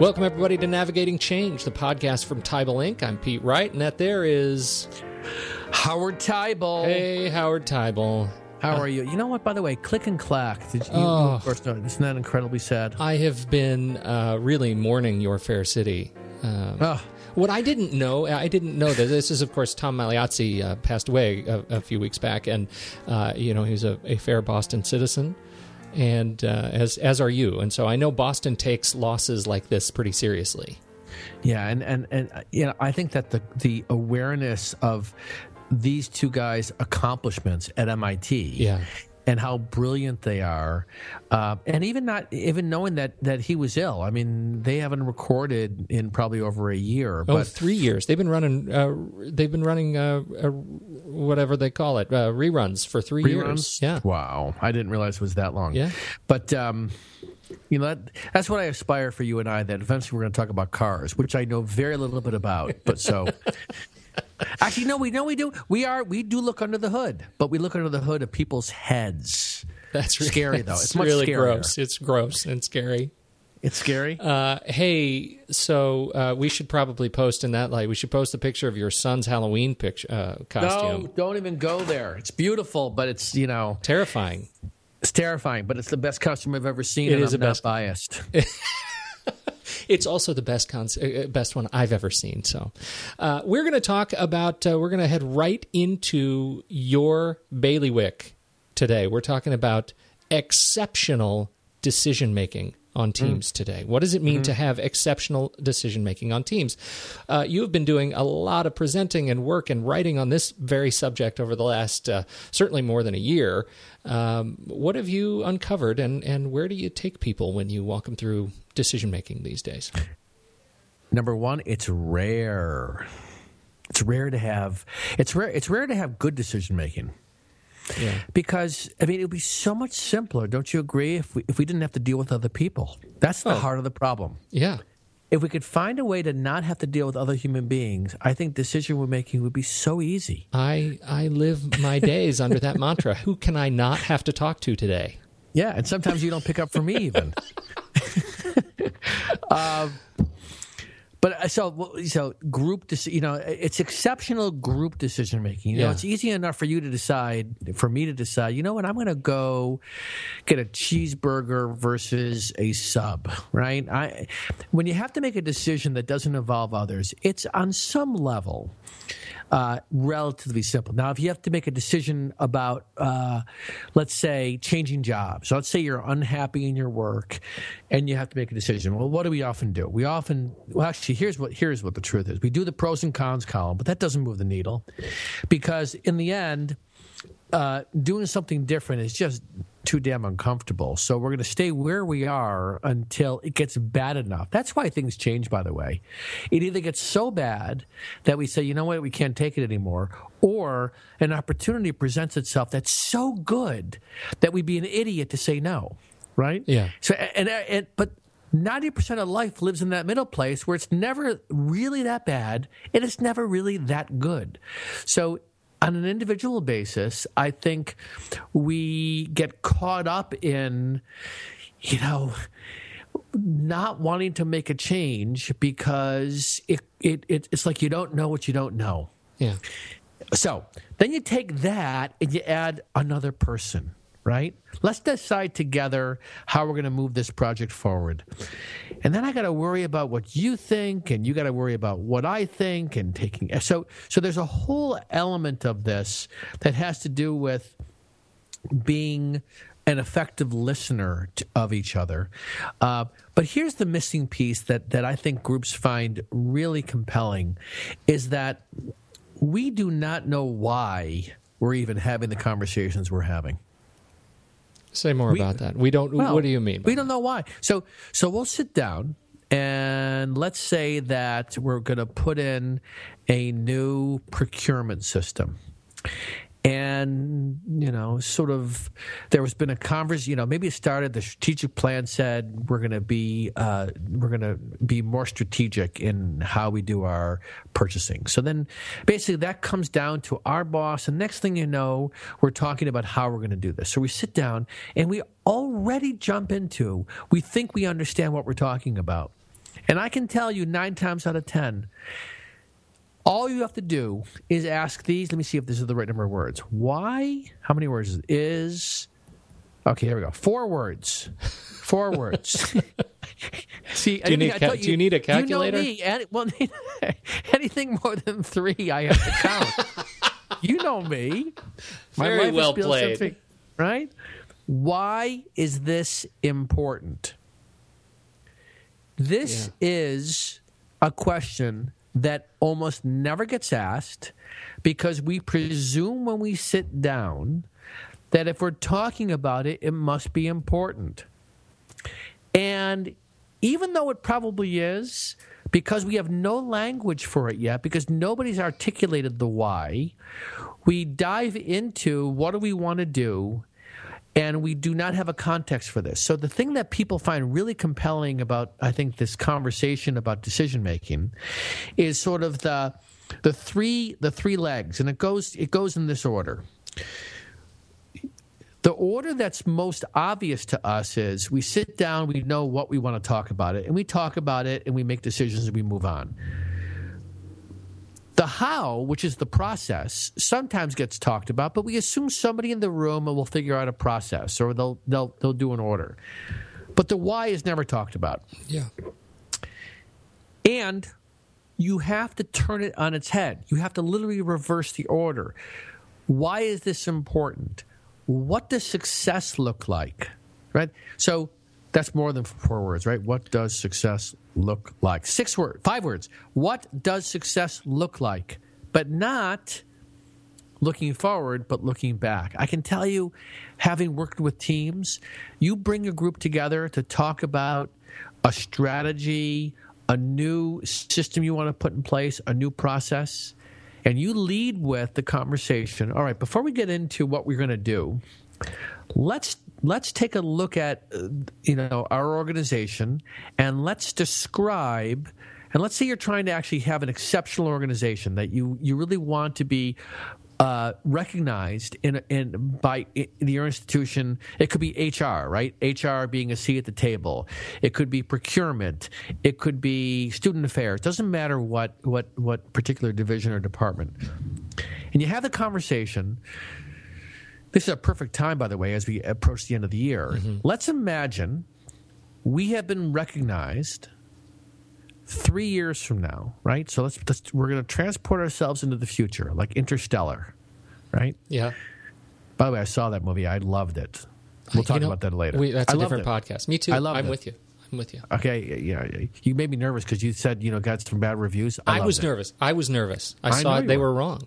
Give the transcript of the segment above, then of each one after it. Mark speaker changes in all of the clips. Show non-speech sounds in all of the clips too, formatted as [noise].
Speaker 1: Welcome, everybody, to Navigating Change, the podcast from Teibel Inc. I'm Pete Wright, and that there is
Speaker 2: Howard Teibel.
Speaker 1: Hey, Howard Teibel.
Speaker 2: How are you? You know what? By the way, click and clack. Did you,
Speaker 1: Oh.
Speaker 2: you of course, know, isn't that incredibly sad?
Speaker 1: I have been uh, really mourning your fair city. Um,
Speaker 2: Oh,
Speaker 1: What I didn't know, I didn't know that this is, of course, Tom Magliozzi uh, passed away a, a few weeks back, and uh, you know he was a, a fair Boston citizen, and uh, as as are you, and so I know Boston takes losses like this pretty seriously.
Speaker 2: yeah, and and and uh, you know, I think that the the awareness of these two guys' accomplishments at MIT,
Speaker 1: Yeah.
Speaker 2: And how brilliant they are, uh, and even not even knowing that that he was ill. I mean, they haven't recorded in probably over a year,
Speaker 1: Oh,
Speaker 2: but
Speaker 1: three years. They've been running. Uh, they've been running uh, uh, whatever they call it uh, reruns for three years. Yeah,
Speaker 2: Wow, I didn't realize it was that long.
Speaker 1: Yeah.
Speaker 2: but um, you know that, that's what I aspire for you and I. That eventually we're going to talk about cars, which I know very little bit about. But so. [laughs] Actually, no, we know we do. We are we do look under the hood, but we look under the hood of people's heads.
Speaker 1: that's really,
Speaker 2: Scary, though.
Speaker 1: It's, really
Speaker 2: scarier.
Speaker 1: gross. It's gross and scary.
Speaker 2: It's scary.
Speaker 1: Uh, hey, so uh, we should probably post in that light. We should post a picture of your son's Halloween picture uh, costume.
Speaker 2: no, don't even go there. It's beautiful, but it's you know
Speaker 1: Terrifying.
Speaker 2: it's terrifying. But it's the best costume I've ever seen.
Speaker 1: It
Speaker 2: and
Speaker 1: is
Speaker 2: I'm
Speaker 1: the
Speaker 2: not
Speaker 1: best.
Speaker 2: biased. [laughs] [laughs]
Speaker 1: It's also the best con- uh, best one I've ever seen. So, uh, we're going to talk about. Uh, we're going to head right into your bailiwick today. We're talking about exceptional decision making on teams today. What does it mean to have exceptional decision making on teams? Uh, you have been doing a lot of presenting and work and writing on this very subject over the last uh, certainly more than a year. Um, what have you uncovered, and and where do you take people when you walk them through decision making these days?
Speaker 2: Number one, it's rare. It's rare to have. It's rare. It's rare to have good decision making
Speaker 1: Yeah.
Speaker 2: because I mean it would be so much simpler. Don't you agree? If we if we didn't have to deal with other people, that's the
Speaker 1: Oh.
Speaker 2: heart of the problem.
Speaker 1: Yeah.
Speaker 2: If we could find a way to not have to deal with other human beings, I think decision we're making would be so easy.
Speaker 1: I I live my days under that mantra. Who can I not have to talk to today?
Speaker 2: Yeah, and sometimes you don't pick up for me even. [laughs] [laughs] um, but uh, so so group, you know, it's exceptional group decision making. You know,
Speaker 1: Yeah.
Speaker 2: it's easy enough for you to decide, for me to decide. You know what? I'm going to go get a cheeseburger versus a sub. Right? I when you have to make a decision that doesn't involve others, it's on some level uh, relatively simple. Now, if you have to make a decision about, uh, let's say, changing jobs, let's say you're unhappy in your work, and you have to make a decision. Well, what do we often do? We often, well, actually, here's what here's what the truth is. We do the pros and cons column, but that doesn't move the needle, because in the end, uh, doing something different is just too damn uncomfortable. So we're going to stay where we are until it gets bad enough. That's why things change, by the way. It either gets so bad that we say, you know what, we can't take it anymore, or an opportunity presents itself that's so good that we'd be an idiot to say no, right?
Speaker 1: Yeah.
Speaker 2: So, and, and but. 90% of life lives in that middle place where it's never really that bad and it's never really that good. So on an individual basis, I think we get caught up in, you know, not wanting to make a change because it, it, it it's like you don't know what you don't know.
Speaker 1: Yeah.
Speaker 2: So then you take that and you add another person, right? Let's decide together how we're going to move this project forward. And then I got to worry about what you think, and you got to worry about what I think, and taking so so. There's a whole element of this that has to do with being an effective listener to, of each other. Uh, but here's the missing piece that, that I think groups find really compelling is that we do not know why we're even having the conversations we're having.
Speaker 1: Say more
Speaker 2: We-
Speaker 1: about that. We don't.
Speaker 2: Well,
Speaker 1: what do you mean?
Speaker 2: We don't know why. So so we'll sit down and let's say that we're going to put in a new procurement system. And you know, sort of, there has been a conversation. You know, maybe it started. The strategic plan said we're going to be uh, we're going to be more strategic in how we do our purchasing. So then, basically, that comes down to our boss. And next thing you know, we're talking about how we're going to do this. So we sit down and we already jump into. We think we understand what we're talking about. And I can tell you nine times out of 10, all you have to do is ask these. Let me see if this is the right number of words. Why? How many words is. Okay, here we go. Four words. Four words. [laughs] See,
Speaker 1: do you, need, ca- you, do you need a calculator?
Speaker 2: You know me. Any, well, [laughs] anything more than three, I have to count. [laughs] you know me.
Speaker 1: My Very well played. Simple,
Speaker 2: right? Why is this important? This yeah. is a question that almost never gets asked because we presume when we sit down that if we're talking about it, it must be important. And even though it probably is, because we have no language for it yet, because nobody's articulated the why, we dive into what do we want to do and we do not have a context for this. So the thing that people find really compelling about I think this conversation about decision making is sort of the the three the three legs and it goes it goes in this order. The order that's most obvious to us is we sit down, we know what we want to talk about it, and we talk about it and we make decisions and we move on. The how, which is the process, sometimes gets talked about, but we assume somebody in the room will figure out a process or they'll they'll they'll do an order. But the why is never talked about.
Speaker 1: Yeah.
Speaker 2: And you have to turn it on its head. You have to literally reverse the order. Why is this important? What does success look like? Right? So that's more than four words, right? What does success look like? Six words, five words. What does success look like? But not looking forward, but looking back. I can tell you, having worked with teams, you bring a group together to talk about a strategy, a new system you want to put in place, a new process, and you lead with the conversation. All right, before we get into what we're going to do, let's let's take a look at uh, you know our organization and let's describe and let's say you're trying to actually have an exceptional organization that you you really want to be uh, recognized in, in by in your institution. It could be HR, right? HR being a seat at the table. It could be procurement. It could be student affairs. Doesn't matter what what what particular division or department. And you have the conversation this is a perfect time, by the way, as we approach the end of the year. Mm-hmm. Let's imagine we have been recognized three years from now, right? So let's, let's we're going to transport ourselves into the future, like Interstellar, right?
Speaker 1: Yeah.
Speaker 2: By the way, I saw that movie. I loved it. We'll talk you know, about that later.
Speaker 1: We, that's a different it. podcast. Me too. I love I'm it. with you. I'm with you.
Speaker 2: Okay, yeah, you made me nervous because you said you know got some bad reviews.
Speaker 1: I, I was it. nervous. I was nervous. I, I saw they were. were wrong.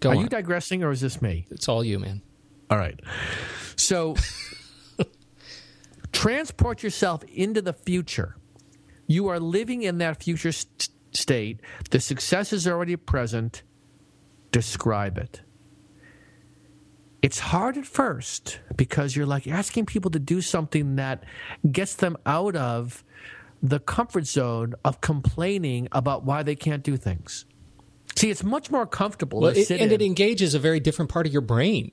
Speaker 1: Go
Speaker 2: Are
Speaker 1: on.
Speaker 2: you digressing or is this me?
Speaker 1: It's all you, man.
Speaker 2: All right. So [laughs] transport yourself into the future. You are living in that future st- state. The success is already present. Describe it. It's hard at first because you're like asking people to do something that gets them out of the comfort zone of complaining about why they can't do things. See, it's much more comfortable
Speaker 1: well,
Speaker 2: it,
Speaker 1: and in. it engages a very different part of your brain.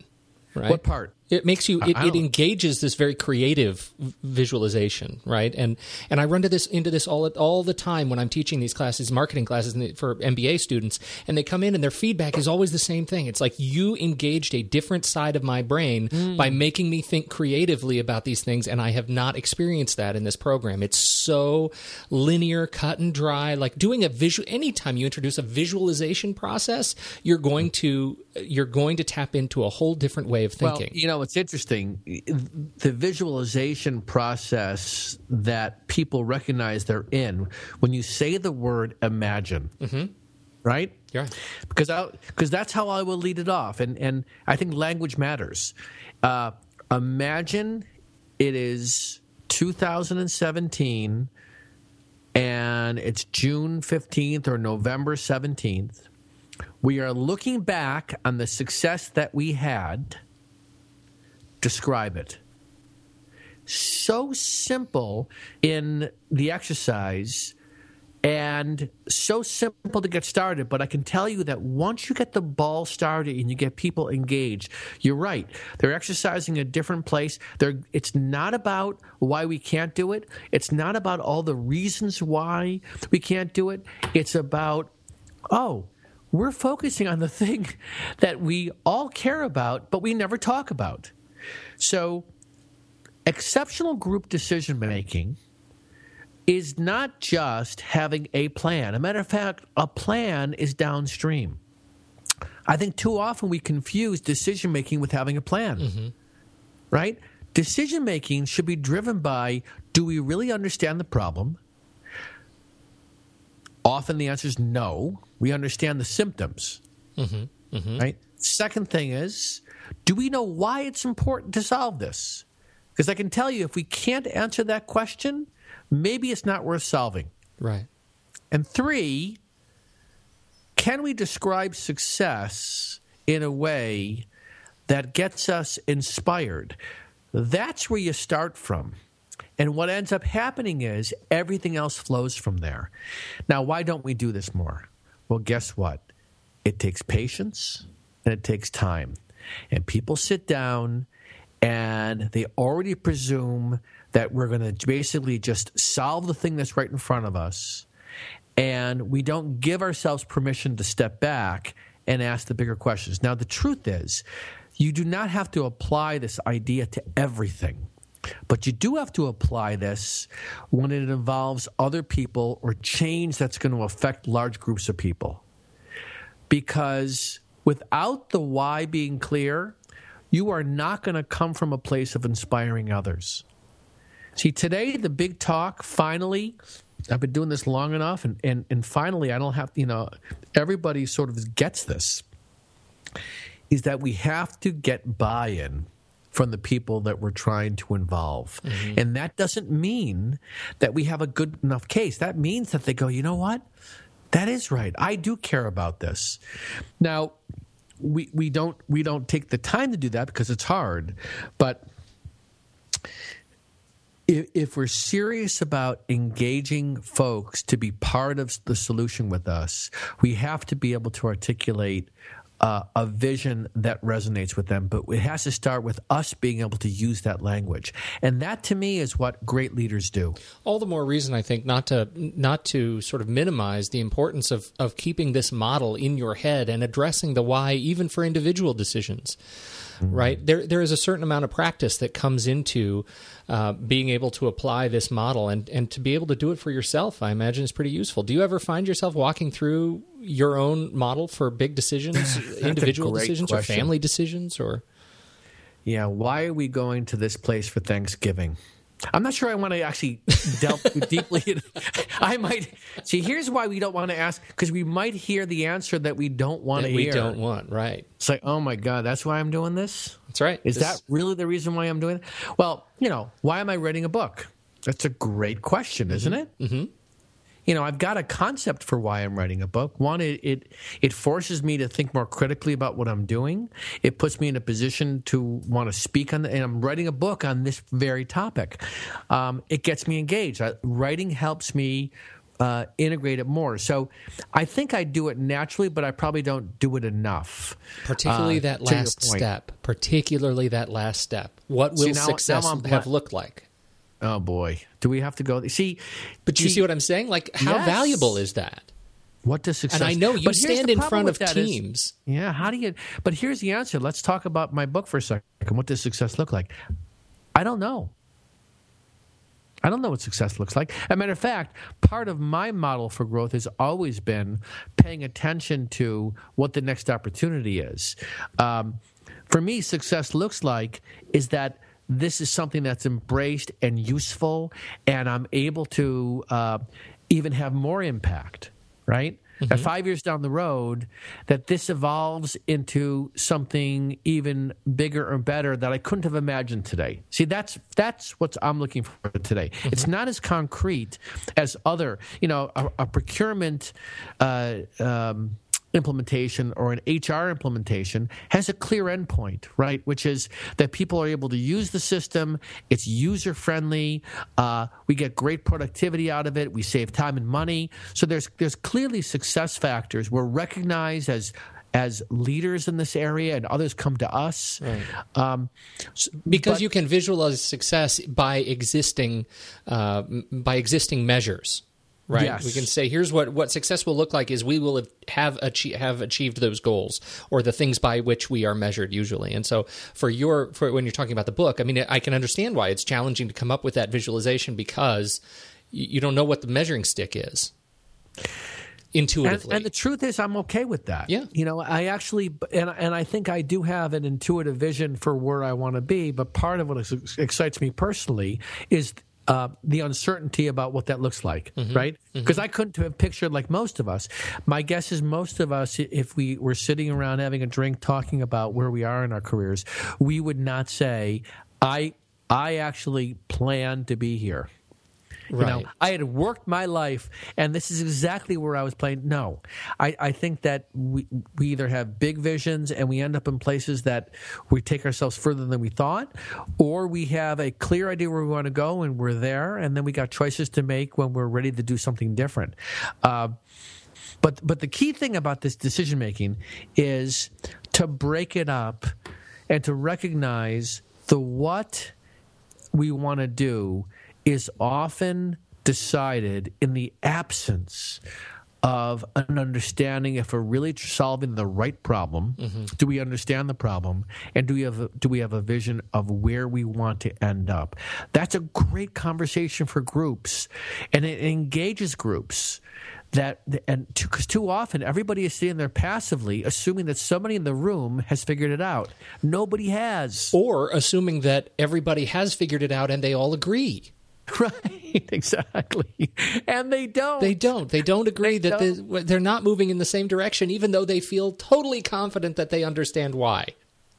Speaker 1: Right?
Speaker 2: What part?
Speaker 1: It makes you. It, it, engages this very creative visualization, right? And and I run to this into this all all the time when I'm teaching these classes, marketing classes for MBA students, and they come in and their feedback is always the same thing. It's like you engaged a different side of my brain mm. by making me think creatively about these things, and I have not experienced that in this program. It's so linear, cut and dry. Like doing a visual. Anytime you introduce a visualization process, you're going to you're going to tap into a whole different way of thinking.
Speaker 2: Well, you know know, it's interesting. The visualization process that people recognize they're in when you say the word imagine. Mm-hmm. Right?
Speaker 1: Yeah.
Speaker 2: Because because that's how I will lead it off, and and I think language matters. Uh, imagine it is 2017, and it's June 15th or November 17th. We are looking back on the success that we had describe it. So simple in the exercise, and so simple to get started. But I can tell you that once you get the ball started and you get people engaged, you're right. They're exercising a different place. They're, it's not about why we can't do it. It's not about all the reasons why we can't do it. It's about, oh, we're focusing on the [laughs] thing that we all care about, but we never talk about. So, exceptional group decision making is not just having a plan. A matter of fact, a plan is downstream. I think too often we confuse decision making with having a plan, mm-hmm. right? Decision making should be driven by do we really understand the problem? Often the answer is no. We understand the symptoms, mm-hmm. Mm-hmm. right? Second thing is, do we know why it's important to solve this? Because I can tell you, if we can't answer that question, maybe it's not worth solving.
Speaker 1: Right.
Speaker 2: And three, can we describe success in a way that gets us inspired? That's where you start from. And what ends up happening is everything else flows from there. Now, why don't we do this more? Well, guess what? It takes patience and it takes time. And people sit down and they already presume that we're going to basically just solve the thing that's right in front of us. And we don't give ourselves permission to step back and ask the bigger questions. Now, the truth is, you do not have to apply this idea to everything. But you do have to apply this when it involves other people or change that's going to affect large groups of people. Because without the why being clear, you are not going to come from a place of inspiring others. See, today, the big talk finally, I've been doing this long enough, and, and, and finally, I don't have, you know, everybody sort of gets this, is that we have to get buy in from the people that we're trying to involve. Mm-hmm. And that doesn't mean that we have a good enough case. That means that they go, you know what? That is right. I do care about this. Now, we, we don't we don't take the time to do that because it's hard, but if, if, we're serious about engaging folks to be part of the solution with us, we have to be able to articulate uh, a vision that resonates with them, but it has to start with us being able to use that language, and that to me is what great leaders do.
Speaker 1: All the more reason, I think, not to not to sort of minimize the importance of of keeping this model in your head and addressing the why, even for individual decisions. Mm-hmm. Right there, there is a certain amount of practice that comes into uh, being able to apply this model and and to be able to do it for yourself. I imagine is pretty useful. Do you ever find yourself walking through your own model for big decisions, [laughs] individual decisions, question. or family decisions, or?
Speaker 2: Yeah, why are we going to this place for Thanksgiving? I'm not sure I want to actually delve too [laughs] deeply. In, [laughs] I might see. Here's why we don't want to ask because we might hear the answer that we don't want
Speaker 1: that
Speaker 2: to
Speaker 1: we
Speaker 2: hear.
Speaker 1: We don't want, right?
Speaker 2: It's like, oh my god, that's why I'm doing this.
Speaker 1: That's right.
Speaker 2: Is
Speaker 1: this...
Speaker 2: that really the reason why I'm doing it? Well, you know, why am I writing a book? That's a great question, isn't mm-hmm. it? Mm-hmm you know, I've got a concept for why I'm writing a book. One, it, it, it forces me to think more critically about what I'm doing. It puts me in a position to want to speak on, the, and I'm writing a book on this very topic. Um, it gets me engaged. I, writing helps me uh, integrate it more. So I think I do it naturally, but I probably don't do it enough.
Speaker 1: Particularly uh, that last step. Particularly that last step. What will See, now, success now have looked like?
Speaker 2: Oh boy, do we have to go? See,
Speaker 1: but you see what I'm saying? Like, how yes. valuable is that?
Speaker 2: What does success?
Speaker 1: And I know you stand in front of teams. Is,
Speaker 2: yeah, how do you? But here's the answer. Let's talk about my book for a second. What does success look like? I don't know. I don't know what success looks like. As a matter of fact, part of my model for growth has always been paying attention to what the next opportunity is. Um, for me, success looks like is that this is something that's embraced and useful, and I'm able to uh, even have more impact, right? Mm-hmm. At five years down the road, that this evolves into something even bigger or better that I couldn't have imagined today. See, that's that's what I'm looking for today. Mm-hmm. It's not as concrete as other, you know, a, a procurement. Uh, um, implementation or an HR implementation has a clear endpoint, right? Which is that people are able to use the system. It's user friendly. Uh, we get great productivity out of it. We save time and money. So there's there's clearly success factors. We're recognized as as leaders in this area, and others come to us. Right. Um,
Speaker 1: because but, you can visualize success by existing uh, by existing measures right? Yes. We can say here's what what success will look like is we will have have, have achieved those goals or the things by which we are measured usually. And so for your for when you're talking about the book, I mean, I can understand why it's challenging to come up with that visualization because you, you don't know what the measuring stick is intuitively.
Speaker 2: And, and, the truth is, I'm okay with that.
Speaker 1: Yeah.
Speaker 2: You know, I actually, and, and I think I do have an intuitive vision for where I want to be. But part of what excites me personally is uh, the uncertainty about what that looks like, mm-hmm. right? Because mm-hmm. I couldn't have pictured like most of us. My guess is most of us, if we were sitting around having a drink, talking about where we are in our careers, we would not say, "I, I actually plan to be here." Right. You know, I had worked my life, and this is exactly where I was playing. No, I, I think that we we either have big visions and we end up in places that we take ourselves further than we thought, or we have a clear idea where we want to go and we're there, and then we got choices to make when we're ready to do something different. Uh, but but the key thing about this decision making is to break it up and to recognize the what we want to do is often decided in the absence of an understanding if we're really solving the right problem. Mm-hmm. do we understand the problem? And do we have a, do we have a vision of where we want to end up? That's a great conversation for groups. And it engages groups that and because too, too often everybody is sitting there passively assuming that somebody in the room has figured it out. Nobody has.
Speaker 1: Or assuming that everybody has figured it out and they all agree [laughs]
Speaker 2: Right, exactly. And they don't.
Speaker 1: They don't. They don't agree they that don't. they're not moving in the same direction, even though they feel totally confident that they understand why.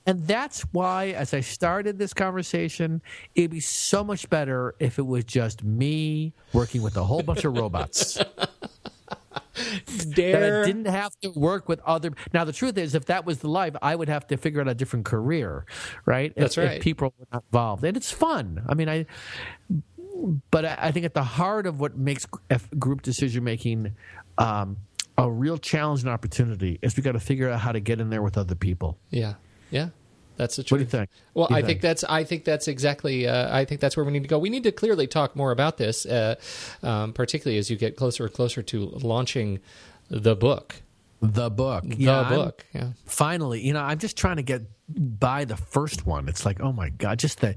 Speaker 2: And that's why, as I started this conversation, it'd be so much better if it was just me working with a whole bunch of robots.
Speaker 1: Dare. [laughs]
Speaker 2: That I didn't have to work with other. Now, the truth is, if that was the life, I would have to figure out a different career, right?
Speaker 1: That's
Speaker 2: if,
Speaker 1: right.
Speaker 2: If people were not involved, and it's fun. I mean, I but I think at the heart of what makes group decision making um, a real challenge and opportunity is we got to figure out how to get in there with other people.
Speaker 1: Yeah, yeah. That's the truth.
Speaker 2: What do you think?
Speaker 1: Well,
Speaker 2: you
Speaker 1: I
Speaker 2: think?
Speaker 1: think? that's I think that's exactly uh, I think that's where we need to go. We need to clearly talk more about this, uh, um, particularly as you get closer and closer to launching the book.
Speaker 2: The book,
Speaker 1: the yeah, book. Yeah.
Speaker 2: Finally, you know, I'm just trying to get by the first one. It's like, oh my god, just the,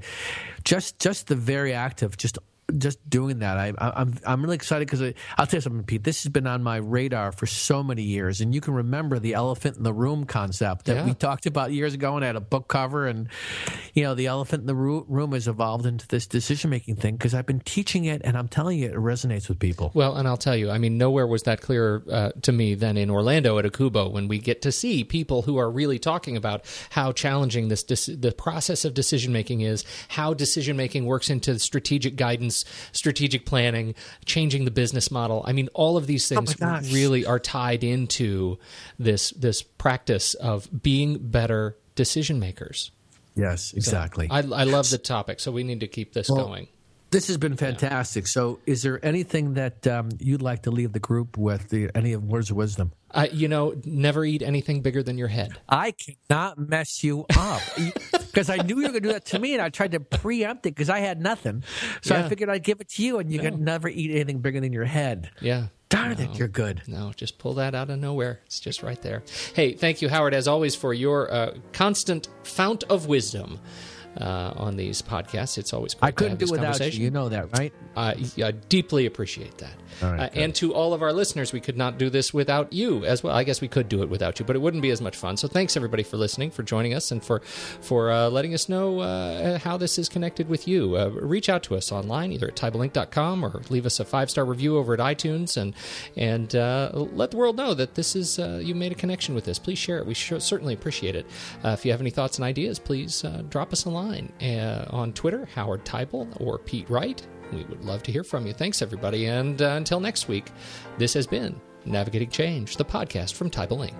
Speaker 2: just just the very act of just just doing that. I, I'm, I'm really excited because I'll tell you something, Pete. This has been on my radar for so many years, and you can remember the elephant in the room concept that yeah. we talked about years ago, and I had a book cover, and you know, the elephant in the room has evolved into this decision making thing because I've been teaching it, and I'm telling you, it resonates with people.
Speaker 1: Well, and I'll tell you, I mean, nowhere was that clearer uh, to me than in Orlando at NACUBO when we get to see people who are really talking about how challenging this the process of decision making is, how decision making works into strategic guidance strategic planning, changing the business model. I mean, all of these oh things
Speaker 2: oh
Speaker 1: really are tied into this this practice of being better decision makers.
Speaker 2: Yes, exactly.
Speaker 1: So I, I, love the topic, so we need to keep this well, going.
Speaker 2: This has been fantastic. Yeah. So, is there anything that um, you'd like to leave the group with? The, any of words of wisdom?
Speaker 1: Uh, you know, never eat anything bigger than your head.
Speaker 2: I cannot mess you up [laughs] because I knew you were going to do that to me, and I tried to preempt it because I had nothing. So yeah. I figured I'd give it to you, and you no. can never eat anything bigger than your head.
Speaker 1: Yeah.
Speaker 2: Darn no, it, you're good.
Speaker 1: No, just pull that out of nowhere. It's just right there. Hey, thank you, Howard, as always, for your uh, constant fount of wisdom uh, on these podcasts. It's always great
Speaker 2: I couldn't
Speaker 1: do
Speaker 2: without you. You know that, right?
Speaker 1: Uh, I deeply appreciate that. uh, and to all of our listeners, we could not do this without you as well. I guess we could do it without you, but it wouldn't be as much fun. So thanks everybody for listening, for joining us, and for for uh, letting us know uh, how this is connected with you. Uh, reach out to us online, either at teibelinc.com or leave us a five star review over at iTunes, and and uh, let the world know that this is you made a connection with this. Please share it. We certainly appreciate it. if you have any thoughts and ideas, please drop us a line on Twitter, Howard Teibel or Pete Wright. We would love to hear from you. Thanks, everybody. And uh, until next week, this has been Navigating Change, the podcast from Type Link.